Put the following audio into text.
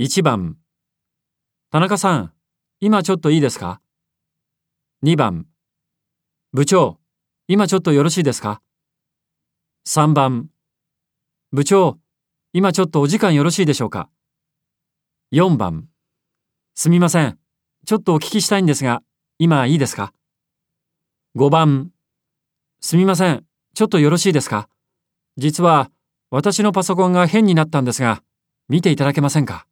1番田中さん、今ちょっといいですか ?2 番部長、今ちょっとよろしいですか ?3 番部長、今ちょっとお時間よろしいでしょうか ?4 番すみません。ちょっとお聞きしたいんですが、今いいですか ?5 番すみません。ちょっとよろしいですか？実は、私のパソコンが変になったんですが、見ていただけませんか？